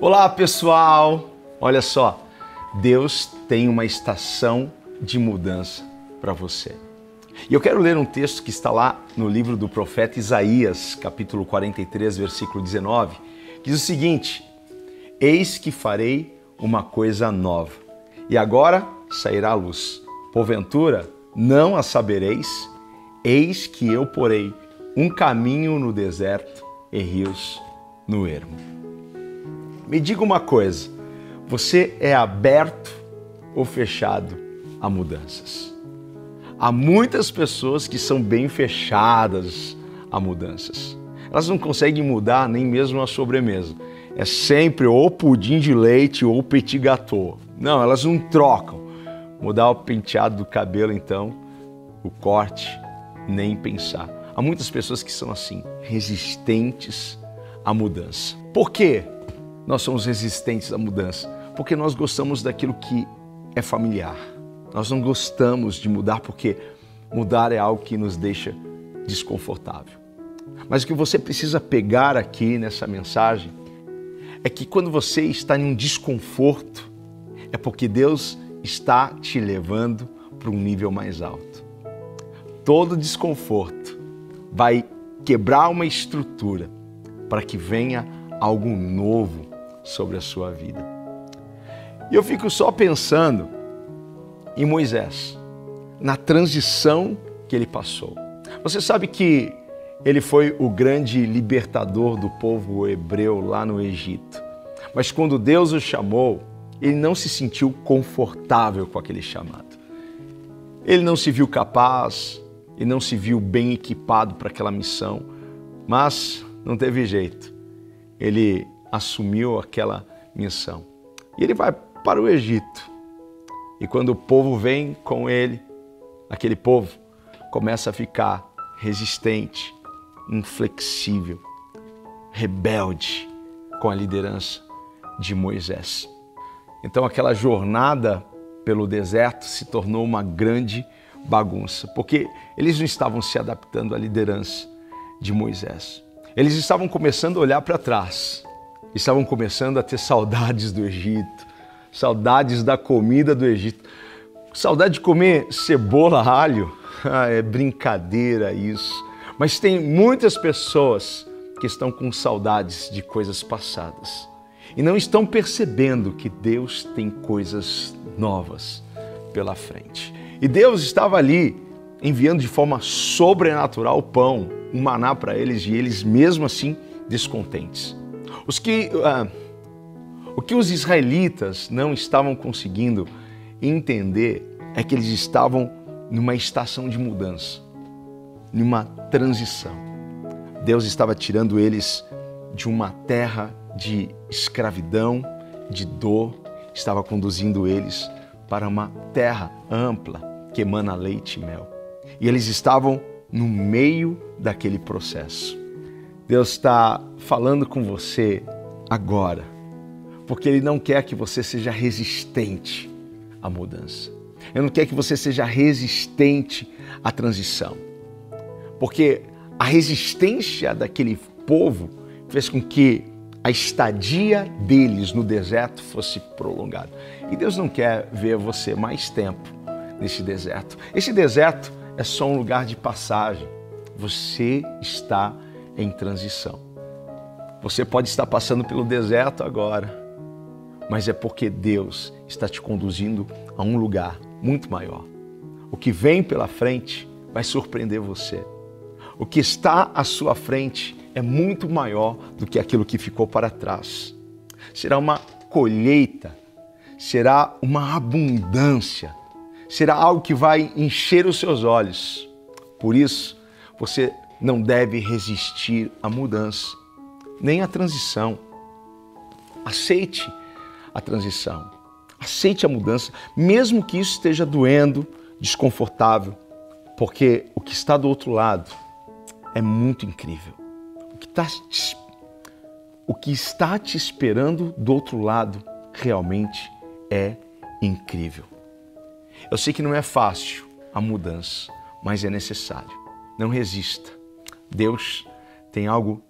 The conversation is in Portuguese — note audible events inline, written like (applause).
Olá, pessoal! Olha só, Deus tem uma estação de mudança para você. E eu quero ler um texto que está lá no livro do profeta Isaías, capítulo 43, versículo 19, que diz o seguinte: Eis que farei uma coisa nova, e agora sairá a luz. Porventura, não a sabereis? Eis que eu porei um caminho no deserto e rios no ermo. Me diga uma coisa: você é aberto ou fechado a mudanças? Há muitas pessoas que são bem fechadas a mudanças. Elas não conseguem mudar nem mesmo a sobremesa. É sempre ou pudim de leite ou petit gâteau. Não, elas não trocam. Mudar o penteado do cabelo, então, o corte, nem pensar. Há muitas pessoas que são assim, resistentes à mudança. Por quê? Nós somos resistentes à mudança porque nós gostamos daquilo que é familiar. Nós não gostamos de mudar porque mudar é algo que nos deixa desconfortável. Mas o que você precisa pegar aqui nessa mensagem é que quando você está em um desconforto, é porque Deus está te levando para um nível mais alto. Todo desconforto vai quebrar uma estrutura para que venha algo novo sobre a sua vida. E eu fico só pensando em Moisés, na transição que ele passou. Você sabe que ele foi o grande libertador do povo hebreu lá no Egito. Mas quando Deus o chamou, ele não se sentiu confortável com aquele chamado. Ele não se viu capaz, e não se viu bem equipado para aquela missão, mas não teve jeito. Ele assumiu aquela missão. E ele vai para o Egito. E quando o povo vem com ele, aquele povo começa a ficar resistente, inflexível, rebelde com a liderança de Moisés. Então aquela jornada pelo deserto se tornou uma grande bagunça, porque eles não estavam se adaptando à liderança de Moisés. Eles estavam começando a olhar para trás, estavam começando a ter saudades do Egito, saudades da comida do Egito. Saudade de comer cebola, alho? (laughs) Ah, é brincadeira isso. Mas tem muitas pessoas que estão com saudades de coisas passadas e não estão percebendo que Deus tem coisas novas pela frente. E Deus estava ali enviando de forma sobrenatural pão, um maná para eles e eles mesmo assim descontentes. Os que ah, o que os israelitas não estavam conseguindo entender é que eles estavam numa estação de mudança, numa transição. Deus estava tirando eles de uma terra de escravidão, de dor, estava conduzindo eles para uma terra ampla que emana leite e mel. E eles estavam no meio daquele processo. Deus está falando com você agora porque Ele não quer que você seja resistente à mudança. Ele não quer que você seja resistente à transição. Porque a resistência daquele povo fez com que a estadia deles no deserto fosse prolongada. E Deus não quer ver você mais tempo nesse deserto. Esse deserto é só um lugar de passagem. Você está em transição. Você pode estar passando pelo deserto agora, mas é porque Deus está te conduzindo a um lugar muito maior. O que vem pela frente vai surpreender você. O que está à sua frente é muito maior do que aquilo que ficou para trás. Será uma colheita, será uma abundância, será algo que vai encher os seus olhos. Por isso, você não deve resistir à mudança, nem à transição. Aceite a transição. Aceite a mudança, mesmo que isso esteja doendo, desconfortável, porque o que está do outro lado é muito incrível. O que, está te, o que está te esperando do outro lado realmente é incrível. Eu sei que não é fácil a mudança, mas é necessário. Não resista. Deus tem algo